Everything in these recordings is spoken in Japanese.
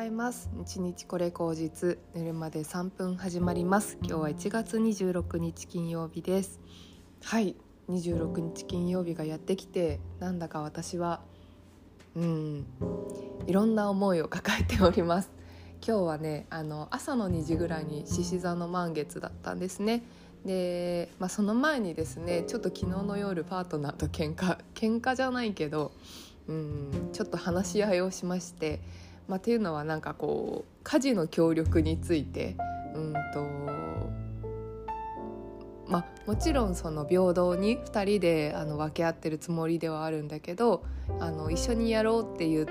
ざいます。日日これ口実寝るまで3分始まります。今日は1月26日金曜日です。はい26日金曜日がやってきてなんだか私はうんいろんな思いを抱えております。今日はねあの朝の2時ぐらいに獅子座の満月だったんですね。で、まあ、その前にですねちょっと昨日の夜パートナーと喧嘩喧嘩じゃないけどうんちょっと話し合いをしましてまあ、っていうのはなんかこう家事の協力についてうんとまあ、もちろんその平等に2人であの分け合ってるつもりではあるんだけどあの一緒にやろうって言っ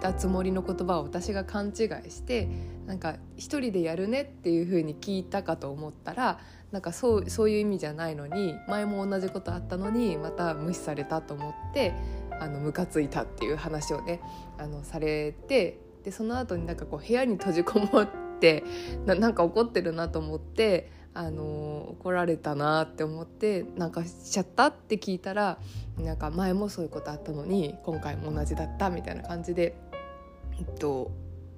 たつもりの言葉を私が勘違いしてなんか一人でやるねっていう風に聞いたかと思ったらなんかそうそういう意味じゃないのに前も同じことあったのにまた無視されたと思ってあのムカついたっていう話をねあのされてでその後になんかこう部屋に閉じこもってなんか怒ってるなと思ってあの怒られたなって思ってなんかしちゃったって聞いたらなんか前もそういうことあったのに今回も同じだったみたいな感じで、えっと、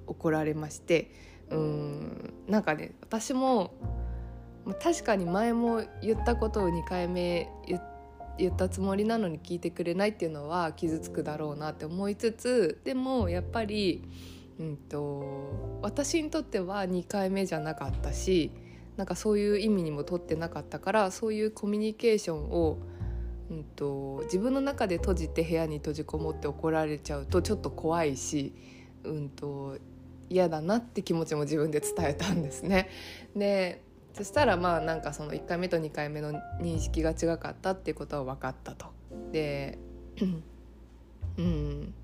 怒られましてうんなんかね私も確かに前も言ったことを2回目言ったつもりなのに聞いてくれないっていうのは傷つくだろうなって思いつつでもやっぱりうんと、私にとっては2回目じゃなかったしなんかそういう意味にもとってなかったからそういうコミュニケーションを、うんと、自分の中で閉じて部屋に閉じこもって怒られちゃうとちょっと怖いし、うんと、嫌だなって気持ちも自分で伝えたんですね。でそしたらまあなんかその1回目と2回目の認識が違かったっていうことは分かったと。でうん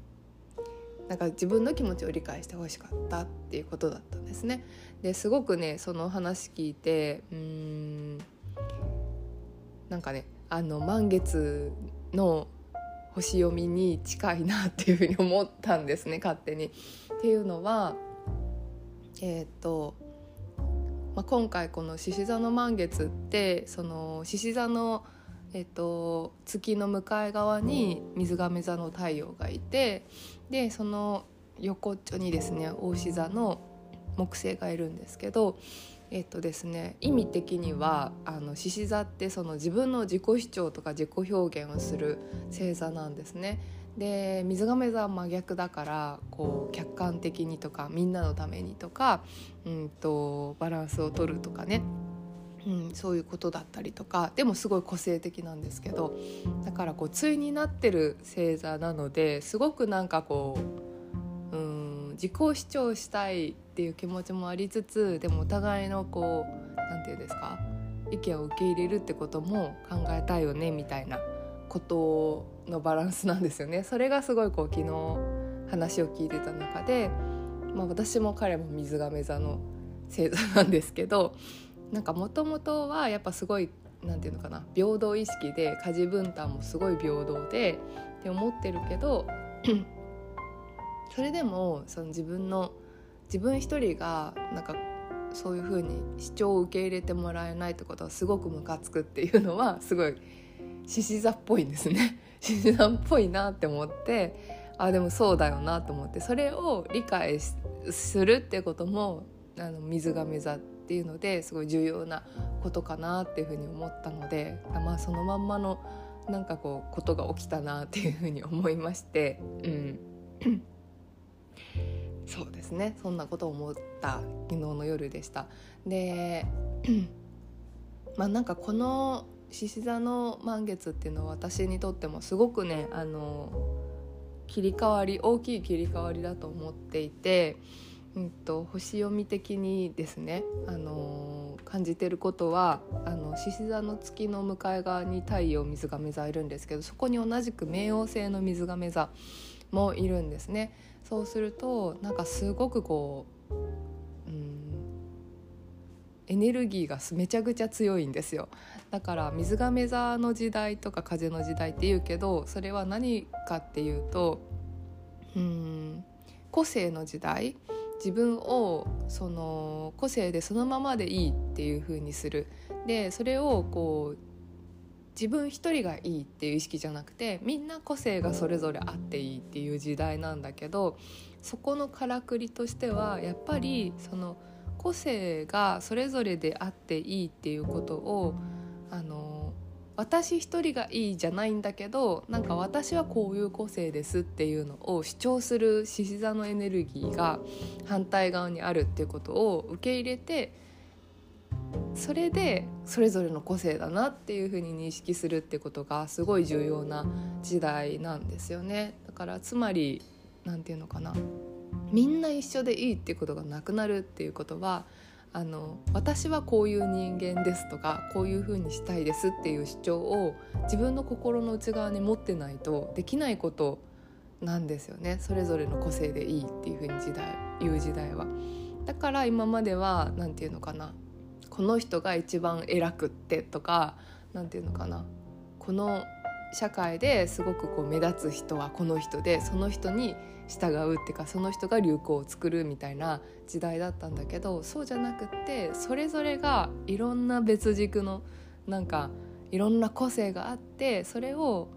なんか自分の気持ちを理解してほしかったっていうことだったんですね。ですごくねその話聞いてうんなんかねあの満月の星読みに近いなっていうふうに思ったんですね勝手に。っていうのはえっ、と、まあ、今回この獅子座の満月ってその獅子座のえっと、月の向かい側に水亀座の太陽がいてでその横っちょにですね牡牛座の木星がいるんですけどえっとですね意味的には獅子座ってその自分の自己主張とか自己表現をする星座なんですね。で水亀座は真逆だからこう客観的にとかみんなのためにとか、うんとバランスを取るとかねうん、そういうことだったりとかでもすごい個性的なんですけどだからこう対になってる星座なのですごくなんかこう、うん、自己主張したいっていう気持ちもありつつでもお互いのこう何て言うんですか意見を受け入れるってことも考えたいよねみたいなことのバランスなんですよね。それがすごいこう昨日話を聞いてた中で、まあ、私も彼も水亀座の星座なんですけどなんかもともとはやっぱすごい何て言うのかな平等意識で家事分担もすごい平等でって思ってるけど それでもその自分の自分一人がなんかそういうふうに主張を受け入れてもらえないってことはすごくムカつくっていうのはすごい獅子座っぽいんですね。獅子座っぽいなって思ってあでもそうだよなと思ってそれを理解するってこともあの水亀座ってっていうのですごい重要なことかなっていうふうに思ったのでまあそのまんまのなんかこうことが起きたなっていうふうに思いまして、うん、そうですねそんなことを思った昨日の夜でした。で まあなんかこの獅子座の満月っていうのは私にとってもすごくねあの切り替わり大きい切り替わりだと思っていて。うんと、星読み的にですね、あのー、感じてることは獅子座の月の向かい側に太陽水亀座いるんですけどそこに同じく冥王星の水亀座もいるんですね。そうするとなんかすごくこう、うん、エネルギーがめちゃくちゃ強いんですよだから水亀座の時代とか風の時代って言うけどそれは何かっていうとうん個性の時代自分をその個性でそのままでいいっていう風にする。でそれをこう自分一人がいいっていう意識じゃなくてみんな個性がそれぞれあっていいっていう時代なんだけどそこのからくりとしてはやっぱりその個性がそれぞれであっていいっていうことをあの私一人がいいじゃないんだけどなんか私はこういう個性ですっていうのを主張する獅子座のエネルギーが反対側にあるっていうことを受け入れてそれでそれぞれの個性だなっていうふうに認識するってことがすごい重要な時代なんですよね。だからつまり何て言うのかな。みんな一緒でいいっていうことがなくなるっていうことはあの私はこういう人間ですとかこういうふうにしたいですっていう主張を自分の心の内側に持ってないとできないことなんですよねそれぞれの個性でいいっていうふうに時代言う時代は。だから今までは何て言うのかなこの人が一番偉くってとか何て言うのかなこの社会ですごくこう目立つ人はこの人でその人に従うっていうかその人が流行を作るみたいな時代だったんだけどそうじゃなくってそれぞれがいろんな別軸のなんかいろんな個性があってそれを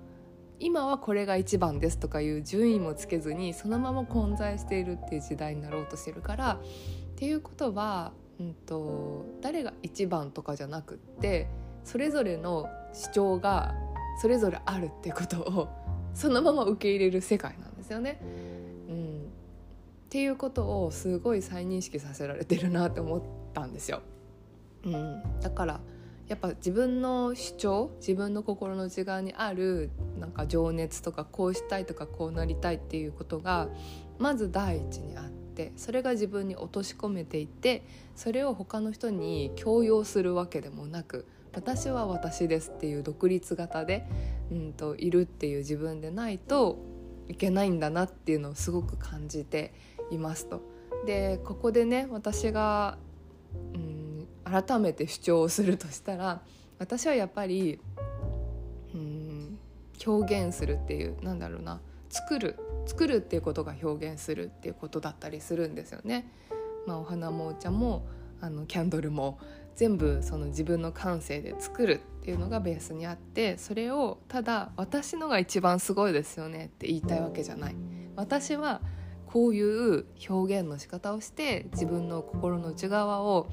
今はこれが一番ですとかいう順位もつけずにそのまま混在しているっていう時代になろうとしてるからっていうことはうんと、誰が一番とかじゃなくってそれぞれの主張がそれぞれあるってことをそのまま受け入れる世界なんですよね。うん、っていうことをすごい再認識させられてるなって思ったんですよ。うん、だからやっぱ自分の主張自分の心の内側にあるなんか情熱とかこうしたいとかこうなりたいっていうことがまず第一にあってそれが自分に落とし込めていってそれを他の人に強要するわけでもなく私は私ですっていう独立型で、うんと、いるっていう自分でないといけないんだなっていうのをすごく感じていますと。でここでね私が、うん、改めて主張をするとしたら私はやっぱり、うん、表現するっていうなんだろうな作る作るっていうことが表現するっていうことだったりするんですよね。まあ、お花もお茶もあのキャンドルも全部その自分の感性で作るっていうのがベースにあってそれをただ私のが一番すごいですよねって言いたいわけじゃない。私はこういう表現の仕方をして自分の心の内側を、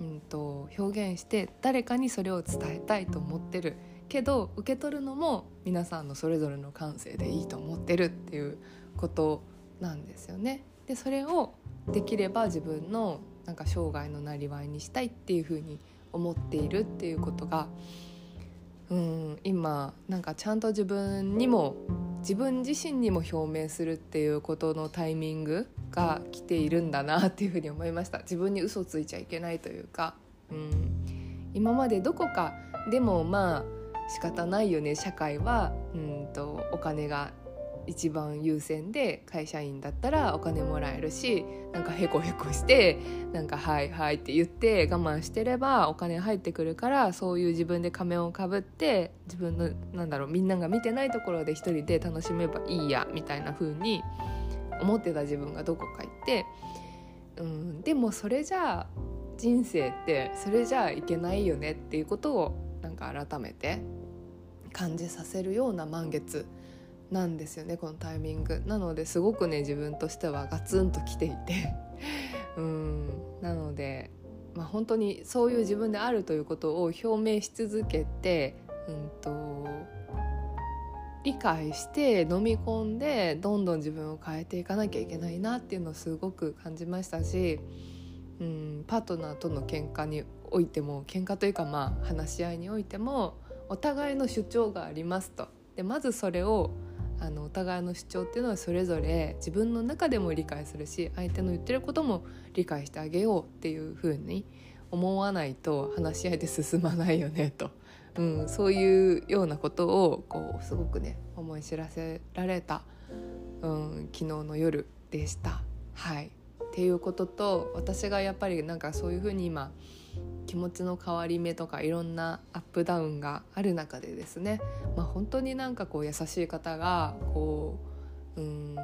うんと表現して誰かにそれを伝えたいと思ってるけど受け取るのも皆さんのそれぞれの感性でいいと思ってるっていうことなんですよね。でそれをできれば自分のなんか生涯のなりわいにしたいっていうふうに思っているっていうことがうん今なんかちゃんと自分にも自分自身にも表明するっていうことのタイミングが来ているんだなっていうふうに思いました。自分に嘘ついちゃいけないというか、うん、今までどこかでもまあ仕方ないよね社会はうんとお金が一番優先で会社員だったらお金もらえるしなんかヘコヘコしてなんか「はいはい」って言って我慢してればお金入ってくるからそういう自分で仮面をかぶって自分のなんだろうみんなが見てないところで一人で楽しめばいいやみたいな風に思ってた自分がどこか行って、うん、でもそれじゃあ人生ってそれじゃあいけないよねっていうことをなんか改めて感じさせるような満月なんですよねこのタイミング。なのですごくね自分としてはガツンときていて。うん。なので、まあ、本当にそういう自分であるということを表明し続けて、うんと、理解して飲み込んでどんどん自分を変えていかなきゃいけないなっていうのをすごく感じましたし、うん、パートナーとの喧嘩においても喧嘩というかまあ話し合いにおいてもお互いの主張がありますと。でまずそれをあのお互いの主張っていうのはそれぞれ自分の中でも理解するし相手の言ってることも理解してあげようっていうふうに思わないと話し合いで進まないよねと、うん、そういうようなことをこうすごくね思い知らせられた、うん、昨日の夜でした。はい。っていうことと私がやっぱりなんかそういうふうに今気持ちの変わり目とかいろんなアップダウンがある中でですね、まあ、本当になんかこう優しい方がこううん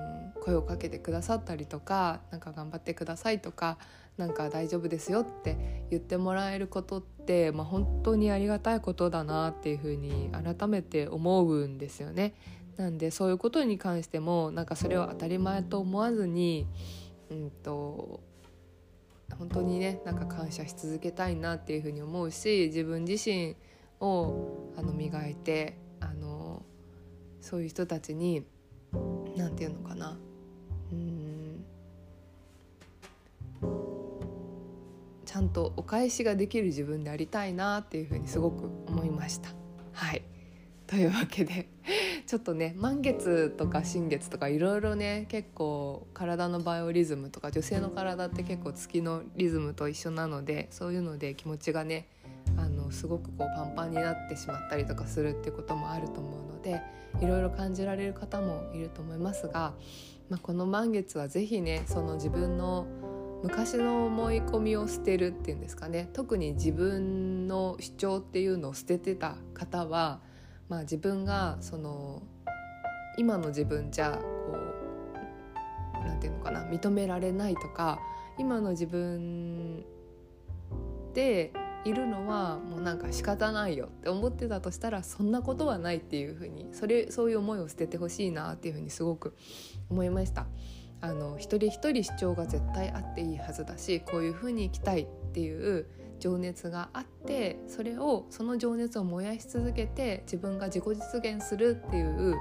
声をかけてくださったりとか「なんか頑張ってください」とか「なんか大丈夫ですよ」って言ってもらえることって、まあ、本当にありがたいことだなっていうふうに改めて思うんですよね。なんでそういうことに関してもなんかそれを当たり前と思わずに、うんと、本当にねなんか感謝し続けたいなっていうふうに思うし自分自身をあの磨いてあのそういう人たちに何て言うのかな。うん。ちゃんとお返しができる自分でありたいなっていうふうにすごく思いました。はい。というわけでちょっとね満月とか新月とかいろいろね結構体のバイオリズムとか女性の体って結構月のリズムと一緒なのでそういうので気持ちがねあのすごくこうパンパンになってしまったりとかするってこともあると思うのでいろいろ感じられる方もいると思いますが、まあ、この満月は是非ねその自分の昔の思い込みを捨てるっていうんですかね特に自分の主張っていうのを捨ててた方は、まあ、自分がその今の自分じゃこうなんていうのかな認められないとか今の自分でいるのはもうなんか仕方ないよって思ってたとしたらそんなことはないっていうふうにそれそういう思いを捨ててほしいなっていうふうにすごく思いました。あの一人一人主張が絶対あっていいはずだしこういうふうに生きたいっていう情熱があってそれをその情熱を燃やし続けて自分が自己実現するっていう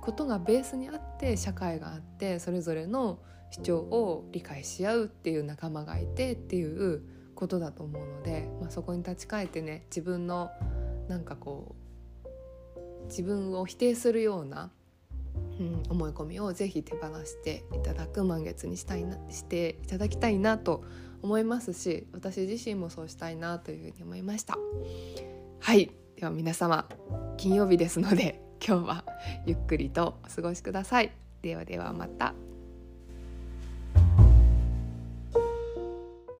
ことがベースにあって社会があってそれぞれの主張を理解し合うっていう仲間がいてっていうことだと思うので、まあ、そこに立ち返ってね自分のなんかこう自分を否定するような、うん、思い込みをぜひ手放していただく満月にしたいなしていただきたいなと思いますし私自身もそうしたいなというふうに思いました。はい。では皆様金曜日ですので今日はゆっくりとお過ごしください。ではではまた。